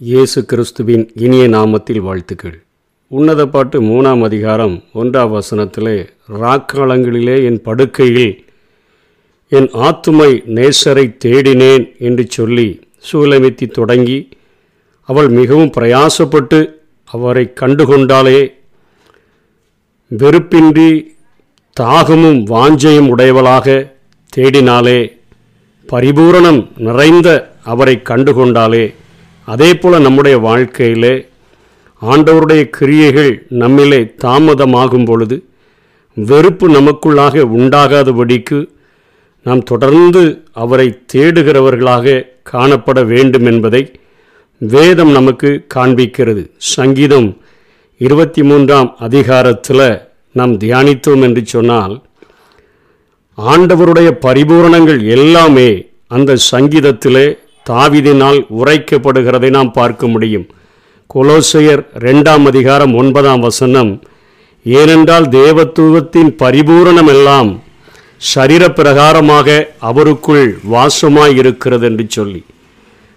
இயேசு கிறிஸ்துவின் இனிய நாமத்தில் வாழ்த்துக்கள். உன்னத பாட்டு மூணாம் அதிகாரம் ஒன்றாம் வசனத்திலே ராக்காலங்களிலே என் படுக்கையில் என் ஆத்துமை நேசரை தேடினேன் என்று சொல்லி சூலமித்தி தொடங்கி அவள் மிகவும் பிரயாசப்பட்டு அவரை கண்டுகொண்டாலே வெறுப்பின்றி தாகமும் வாஞ்சையும் உடையவளாக தேடினாலே பரிபூரணம் நிறைந்த அவரை கண்டுகொண்டாலே அதே போல் நம்முடைய வாழ்க்கையிலே ஆண்டவருடைய கிரியைகள் நம்மிலே தாமதமாகும் பொழுது வெறுப்பு நமக்குள்ளாக உண்டாகாதபடிக்கு நாம் தொடர்ந்து அவரை தேடுகிறவர்களாக காணப்பட வேண்டும் என்பதை வேதம் நமக்கு காண்பிக்கிறது. சங்கீதம் இருபத்தி மூன்றாம் அதிகாரத்தில் நாம் தியானித்தோம் என்று சொன்னால் ஆண்டவருடைய பரிபூரணங்கள் எல்லாமே அந்த சங்கீதத்திலே தாவிதினால் உரைக்கப்படுகிறதை நாம் பார்க்க முடியும். கொலோசையர் ரெண்டாம் அதிகாரம் ஒன்பதாம் வசனம் ஏனென்றால் தேவத்துவத்தின் பரிபூரணம் எல்லாம் சரீர பிரகாரமாக அவருக்குள் வாசமாய் இருக்கிறது என்று சொல்லி.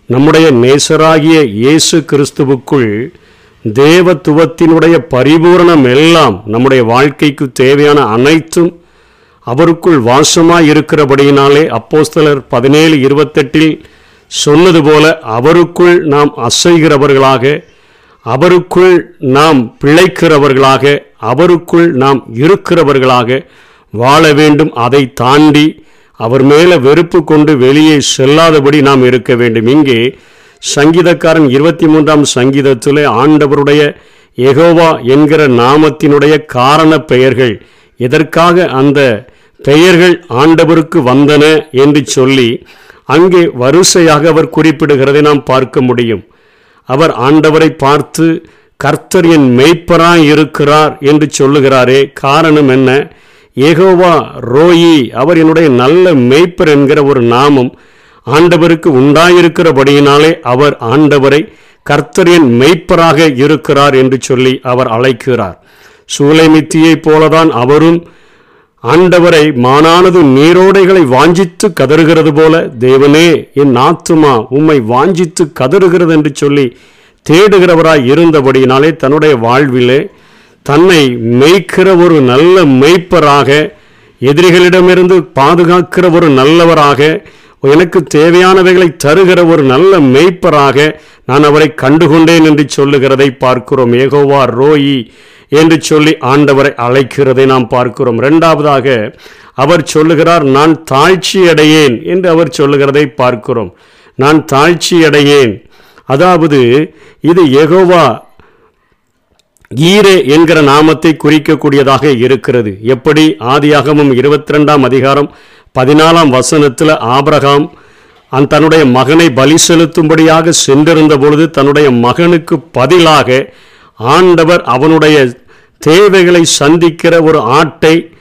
நம்முடைய நேசராகிய இயேசு கிறிஸ்துவுக்குள் தேவத்துவத்தினுடைய பரிபூரணம் எல்லாம் நம்முடைய வாழ்க்கைக்கு தேவையான அனைத்தும் அவருக்குள் வாசமாய் இருக்கிறபடியினாலே அப்போஸ்தலர் பதினேழு இருபத்தெட்டில் சொன்னது போல அவருக்குள் நாம் அசைகிறவர்களாக அவருக்குள் நாம் பிழைக்கிறவர்களாக அவருக்குள் நாம் இருக்கிறவர்களாக வாழ வேண்டும். அதை தாண்டி அவர் மேலே வெறுப்பு கொண்டு வெளியே செல்லாதபடி நாம் இருக்க வேண்டும். இங்கே சங்கீதக்காரன் இருபத்தி மூன்றாம் சங்கீதத்தில் ஆண்டவருடைய எகோவா என்கிற நாமத்தினுடைய காரண பெயர்கள் எதற்காக அந்த பெயர்கள் ஆண்டவருக்கு வந்தன என்று சொல்லி அங்கே வரிசையாக அவர் குறிப்பிடுகிறதை நாம் பார்க்க முடியும். அவர் ஆண்டவரை பார்த்து கர்த்தர் என் மெய்ப்பராய் இருக்கிறார் என்று சொல்லுகிறாரே. காரணம் என்ன? ஏகோவா ரோயி அவர் என்னுடைய நல்ல மெய்ப்பர் என்கிற ஒரு நாமம் ஆண்டவருக்கு உண்டாயிருக்கிறபடியினாலே அவர் ஆண்டவரை கர்த்தர் என் மெய்ப்பராக இருக்கிறார் என்று சொல்லி அவர் அழைக்கிறார். சூளைமித்தியைப் போலதான் அவரும் ஆண்டவரை மானானது நீரோடைகளை வாஞ்சித்து கதறுகிறது போல தேவனே என் ஆத்துமா உம்மை வாஞ்சித்து கதறுகிறது என்று சொல்லி தேடுகிறவராய் இருந்தபடியினாலே தன்னுடைய வாழ்விலே தன்னை மெய்க்கிற ஒரு நல்ல மெய்ப்பராக எதிரிகளிடமிருந்து பாதுகாக்கிற ஒரு நல்லவராக எனக்கு தேவையானவைகளை தருகிற ஒரு நல்ல மெய்ப்பராக நான் அவரை கண்டுகொண்டேன் என்று சொல்லுகிறதை பார்க்கிறோம். ஏகோவா ரோயி என்று சொல்லி ஆண்டவரை அழைக்கிறதை நாம் பார்க்கிறோம். இரண்டாவதாக அவர் சொல்லுகிறார் நான் தாழ்ச்சி அடையேன் என்று அவர் சொல்லுகிறதை பார்க்கிறோம். நான் தாழ்ச்சி அடையேன் அதாவது இது எகோவா ஈரே என்கிற நாமத்தை குறிக்கக்கூடியதாக இருக்கிறது. எப்படி? ஆதியாகமும் இருபத்தி ரெண்டாம் அதிகாரம் பதினாலாம் வசனத்தில் ஆபரகாம் அந் தன்னுடைய மகனை பலி செலுத்தும்படியாக சென்றிருந்த பொழுது தன்னுடைய மகனுக்கு பதிலாக ஆண்டவர் அவனுடைய தேவைகளை சந்திக்கிற ஒரு ஆட்டை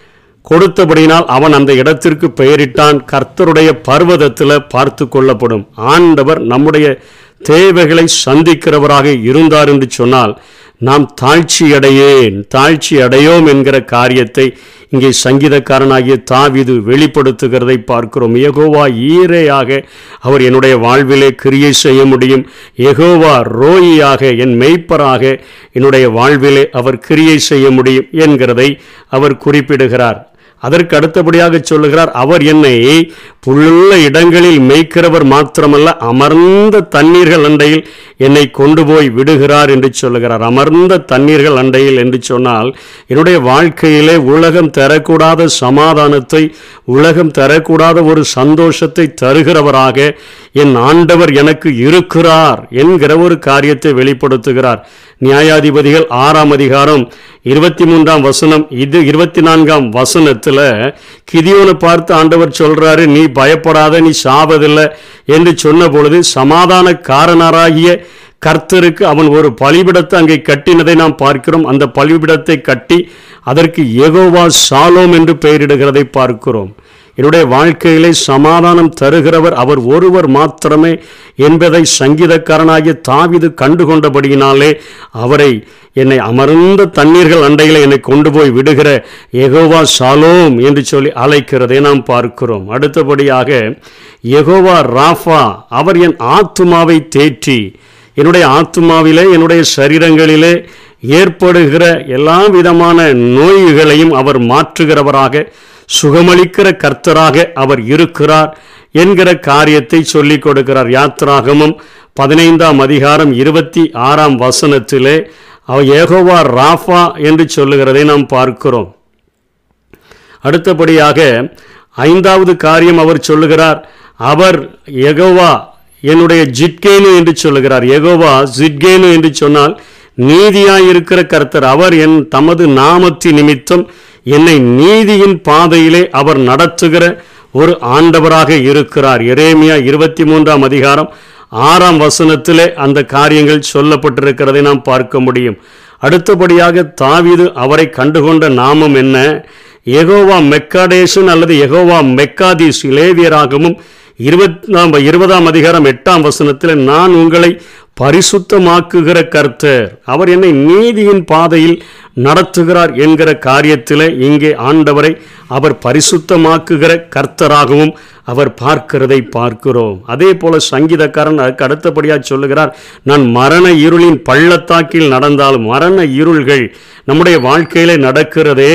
கொடுத்தபடினால் அவன் அந்த இடத்திற்கு பெயரிட்டான். கர்த்தருடைய பர்வதத்தில் பார்த்து கொள்ளப்படும். ஆண்டவர் நம்முடைய தேவைகளை சந்திக்கிறவராக இருந்தார் என்று சொன்னால் நாம் தாழ்ச்சி அடையேன் தாழ்ச்சி அடையோம் என்கிற காரியத்தை இங்கே சங்கீதக்காரனாகிய தாவிது வெளிப்படுத்துகிறதை பார்க்கிறோம். எகோவா ஈரையாக அவர் என்னுடைய வாழ்விலே கிரியை செய்ய முடியும். எகோவா ரோயியாக என் மெய்ப்பராக என்னுடைய வாழ்விலே அவர் கிரியை செய்ய முடியும் என்கிறதை அவர் குறிப்பிடுகிறார். அதற்கு அடுத்தபடியாக சொல்லுகிறார் அவர் என்னை புல்லுள்ள இடங்களில் மேய்க்கிறவர் மாத்திரமல்ல அமர்ந்த தண்ணீர்கள் அண்டையில் என்னை கொண்டு போய் விடுகிறார் என்று சொல்லுகிறார். அமர்ந்த தண்ணீர்கள் அண்டையில் என்று சொன்னால் என்னுடைய வாழ்க்கையிலே உலகம் தரக்கூடாத சமாதானத்தை உலகம் தரக்கூடாத ஒரு சந்தோஷத்தை தருகிறவராக என் ஆண்டவர் எனக்கு இருக்கிறார் என்கிற ஒரு காரியத்தை வெளிப்படுத்துகிறார். நியாயாதிபதிகள் ஆறாம் அதிகாரம் இருபத்தி மூன்றாம் வசனம் இது இருபத்தி நான்காம் வசனத்தில் கிதியோனை பார்த்து ஆண்டவர் சொல்றாரு நீ பயப்படாத நீ சாவதில்லை என்று சொன்ன பொழுது சமாதான காரணராகிய கர்த்தருக்கு அவன் ஒரு பலிபிடத்தை அங்கே கட்டினதை நாம் பார்க்கிறோம். அந்த பலிபிடத்தை கட்டி அதற்கு எகோவா சாலோம் என்று பெயரிடுகிறதை பார்க்கிறோம். என்னுடைய வாழ்க்கையிலே சமாதானம் தருகிறவர் அவர் ஒருவர் மாத்திரமே என்பதை சங்கீதக்காரனாகிய தாவிது கண்டுகொண்டபடியினாலே அவரை என்னை அமர்ந்த தண்ணீர்கள் அண்டையில் என்னை கொண்டு போய் விடுகிற எகோவா சாலோம் என்று சொல்லி அழைக்கிறதை நாம் பார்க்கிறோம். அடுத்தபடியாக எகோவா ராஃபா அவர் என் ஆத்துமாவை தேற்றி என்னுடைய ஆத்மாவிலே என்னுடைய சரீரங்களிலே ஏற்படுகிற எல்லா விதமான நோய்களையும் அவர் மாற்றுகிறவராக சுகமளிக்கிற கர்த்தராக அவர் இருக்கிறார் என்கிற காரியத்தை சொல்லிக் கொடுக்கிறார். யாத்ராகமும் பதினைந்தாம் அதிகாரம் இருபத்தி ஆறாம் வசனத்திலே அவர் ஏகோவா ராஃபா என்று சொல்லுகிறதை நாம் பார்க்கிறோம். அடுத்தபடியாக ஐந்தாவது காரியம் அவர் சொல்லுகிறார் அவர் எகோவா என்னுடைய ஜிட்கேனு என்று சொல்லுகிறார். எகோவா ஜிட்கேனு என்று சொன்னால் நீதியாயிருக்கிற கர்த்தர் அவர் என் தமது நாமத்தி நிமித்தம் என்னை நீதியின் பாதையிலே அவர் நடத்துகிற ஒரு ஆண்டவராக இருக்கிறார். எரேமியா இருபத்தி மூன்றாம் அதிகாரம் ஆறாம் வசனத்திலே அந்த காரியங்கள் சொல்லப்பட்டிருக்கிறதை நாம் பார்க்க முடியும். அடுத்தபடியாக தாவிது அவரை கண்டுகொண்ட நாமம் என்ன? எகோவா மெக்காடேசன் அல்லது எகோவா மெக்காதீஸ் இளேவியராகவும் இருபத்தாம் இருபதாம் அதிகாரம் எட்டாம் வசனத்தில் நான் உங்களை பரிசுத்தமாக்குகிற கர்த்தர். அவர் என்னை நீதியின் பாதையில் நடத்துகிறார் என்கிற காரியத்தில் இங்கே ஆண்டவரை அவர் பரிசுத்தமாக்குகிற கர்த்தராகவும் அவர் பார்க்கிறதை பார்க்கிறோம். அதே போல சங்கீதக்காரன் அதுக்கு அடுத்தபடியாக சொல்லுகிறார் நான் மரண இருளின் பள்ளத்தாக்கில் நடந்தாலும் மரண இருள்கள் நம்முடைய வாழ்க்கையில் நடக்கிறதே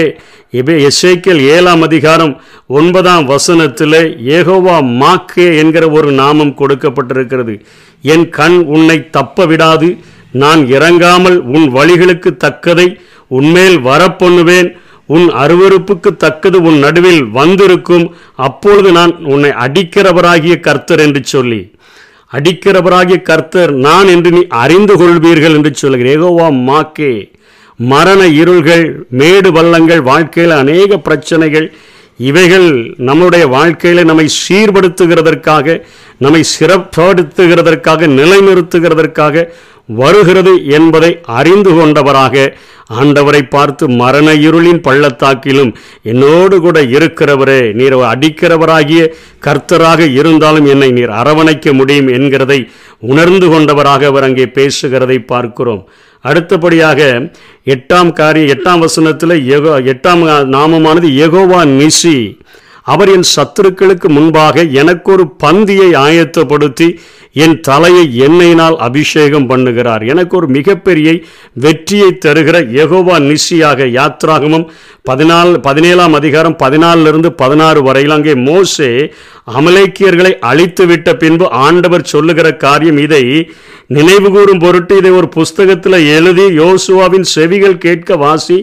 இபே எசேக்கியல் ஏழாம் அதிகாரம் ஒன்பதாம் வசனத்தில் ஏகோவா மாக்கே என்கிற ஒரு நாமம் கொடுக்கப்பட்டிருக்கிறது. என் கண் உன்னை தப்ப விடாது நான் இறங்காமல் உன் வழிகளுக்கு தக்கதை உன்மேல் வரப்பண்ணுவேன் உன் அருவருப்புக்கு தக்கது உன் நடுவில் வந்திருக்கும் அப்பொழுது நான் உன்னை அடிக்கிறவராகிய கர்த்தர் என்று சொல்லி. அடிக்கிறவராகிய கர்த்தர் நான் என்று நீ அறிந்து கொள்வீர்கள் என்று சொல்கிறேன் ஏகோவா மாக்கே. மரண இருள்கள் மேடு வள்ளங்கள் வாழ்க்கையில் அநேக பிரச்சனைகள் இவைகள் நம்முடைய வாழ்க்கையில் நம்மை சீர்படுத்துகிறதற்காக நம்மை சிறப்படுத்துகிறதற்காக நிலைநிறுத்துகிறதற்காக வருகிறது என்பதை அறிந்து கொண்டவராக ஆண்டவரை பார்த்து மரண இருளின் பள்ளத்தாக்கிலும் என்னோடு கூட இருக்கிறவரே நீர் அடிக்கிறவராகிய கர்த்தராக இருந்தாலும் என்னை நீர் அரவணைக்க முடியும் என்கிறதை உணர்ந்து கொண்டவராக அவர் அங்கே பேசுகிறதை பார்க்கிறோம். அடுத்தபடியாக எட்டாம் காரியம் எட்டாம் வசனத்தில் எகோ எட்டாம் நாமமானது எகோவா நிசி அவர் என் சத்துருக்களுக்கு முன்பாக எனக்கு ஒரு பந்தியை ஆயத்தப்படுத்தி என் தலையை எண்ணெயினால் அபிஷேகம் பண்ணுகிறார். எனக்கு ஒரு மிகப்பெரிய வெற்றியை தருகிற எகோவா நிசியாக யாத்ராகமும் பதினாலு பதினேழாம் அதிகாரம் பதினாலிருந்து பதினாறு வரையில் அங்கே மோசே அமலேக்கியர்களை அழித்து விட்ட பின்பு ஆண்டவர் சொல்லுகிற காரியம் இதை. நினைவுகூரும் பொருட்டு இதை ஒரு புஸ்தகத்தில் எழுதி யோசுவாவின் செவிகள் கேட்க வாசி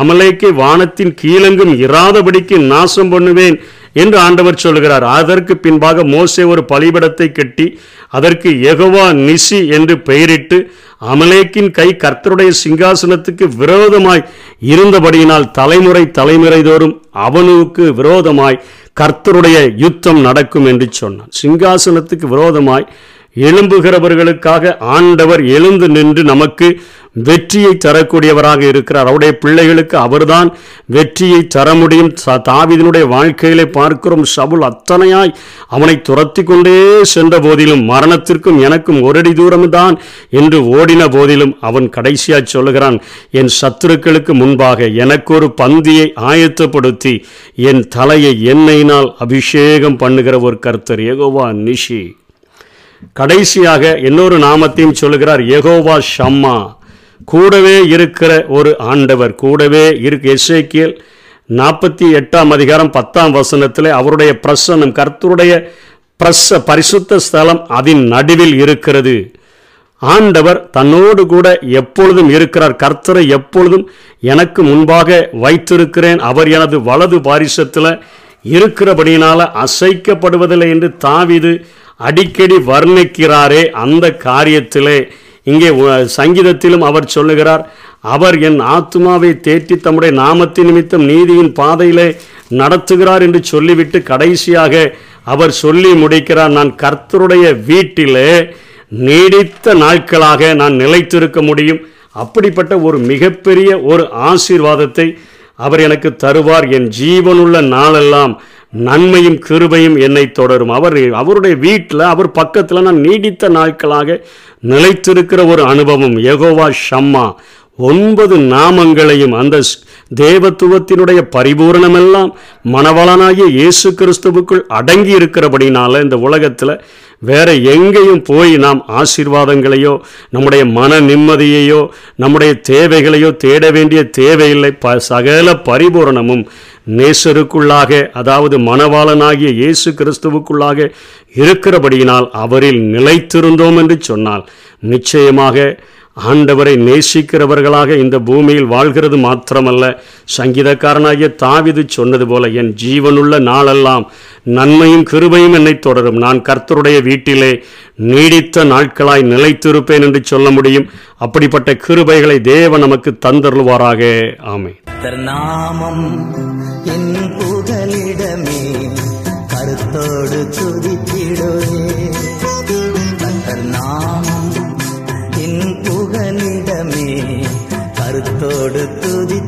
அமலேக்கை வானத்தின் கீழெங்கும் இராதபடிக்கு நாசம் பண்ணுவேன். என்று ஆண்டவர் சொல்கிறார் அதற்கு பின்பாக மோசே ஒரு பலிபடத்தை கட்டி அதற்கு எகவா நிசி என்று பெயரிட்டு அமலேக்கின் கை கர்த்தருடைய சிங்காசனத்துக்கு விரோதமாய் இருந்தபடியினால் தலைமுறை தலைமுறை தோறும் அவனுக்கு விரோதமாய் கர்த்தருடைய யுத்தம் நடக்கும் என்று சொன்னான். சிங்காசனத்துக்கு விரோதமாய் எழும்புகிறவர்களுக்காக ஆண்டவர் எழுந்து நின்று நமக்கு வெற்றியை தரக்கூடியவராக இருக்கிறார். அவருடைய பிள்ளைகளுக்கு அவர்தான் வெற்றியை தர முடியும். தாவிதனுடைய வாழ்க்கையிலே பார்க்கிறோம் சவுல் அத்தனையாய் அவனை துரத்தி கொண்டே சென்ற போதிலும் மரணத்திற்கும் எனக்கும் ஒரடி தூரம்தான் என்று ஓடின போதிலும் அவன் கடைசியாய் சொல்லுகிறான் என் சத்துருக்களுக்கு முன்பாக எனக்கு ஒரு பந்தியை ஆயத்தப்படுத்தி என் தலையை எண்ணெயினால் அபிஷேகம் பண்ணுகிற ஒரு கர்த்தர் ஏகோவா நிஷி. கடைசியாக இன்னொரு நாமத்தையும் சொல்லுகிறார் எகோவா ஷம்மா. கூடவே இருக்கிற ஒரு ஆண்டவர் கூடவே இருக்கு எஸ்ஐக்கியல் நாற்பத்தி எட்டாம் அதிகாரம் பத்தாம் வசனத்தில் அவருடைய பிரசன்னம் கர்த்தருடைய பிரச பரிசுத்த ஸ்தலம் அதன் நடுவில் இருக்கிறது. ஆண்டவர் தன்னோடு கூட எப்பொழுதும் இருக்கிறார். கர்த்தரை எப்பொழுதும் எனக்கு முன்பாக வைத்திருக்கிறேன். அவர் எனது வலது பாரிசத்தில் இருக்கிறபடியினால அசைக்கப்படுவதில்லை என்று தாவிது அடிக்கடி வர்ணிக்கிறாரே அந்த காரியத்திலே. இங்கே சங்கீதத்திலும் அவர் சொல்லுகிறார் அவர் என் ஆத்துமாவை தேற்றி தம்முடைய நாமத்தின் நிமித்தம் நீதியின் பாதையிலே நடத்துகிறார் என்று சொல்லிவிட்டு கடைசியாக அவர் சொல்லி முடிக்கிறார் நான் கர்த்தருடைய வீட்டிலே நீடித்த நாட்களாக நான் நிலைத்திருக்க முடியும். அப்படிப்பட்ட ஒரு மிகப்பெரிய ஒரு ஆசீர்வாதத்தை அவர் எனக்கு தருவார். என் ஜீவனுள்ள நாளெல்லாம் நன்மையும் கிருபையும் என்னை தொடரும். அவர் அவருடைய வீட்டில் அவர் பக்கத்தில் நான் நீடித்த நாட்களாக நிலைத்திருக்கிற ஒரு அனுபவம். எகோவா ஷம்மா. ஒன்பது நாமங்களையும் அந்த தேவத்துவத்தினுடைய பரிபூரணமெல்லாம் மணவளனாகிய இயேசு கிறிஸ்துவுக்குள் அடங்கி இருக்கிறபடினால இந்த உலகத்தில் வேற எங்கேயும் போய் நாம் ஆசீர்வாதங்களையோ நம்முடைய மன நிம்மதியையோ நம்முடைய தேவைகளையோ தேட வேண்டிய தேவையில்லை. ப சகல பரிபூரணமும் நேசருக்குள்ளாக அதாவது மணவாளனாகிய இயேசு கிறிஸ்துவுக்குள்ளாக இருக்கிறபடியினால் அவரில் நிலைத்திருந்தோம் என்று சொன்னால் நிச்சயமாக ஆண்டவரை நேசிக்கிறவர்களாக இந்த பூமியில் வாழ்கிறது மாத்திரமல்ல. சங்கீதக்காரனாகிய தாவிது சொன்னது போல என் ஜீவனுள்ள நாளெல்லாம் நன்மையும் கிருபையும் என்னை தொடரும். நான் கர்த்தருடைய வீட்டிலே நீடித்த நாட்களாய் நிலைத்திருப்பேன் என்று சொல்ல முடியும். அப்படிப்பட்ட கிருபைகளை தேவன் நமக்கு தந்தருள்வாராக. ஆமை கர்த்தர் நாமம் என் புகலிடமே கருத்தோடு துதித்திடுவே கர்த்தர் நாமம் என் புகலிடமே கருத்தோடு துதி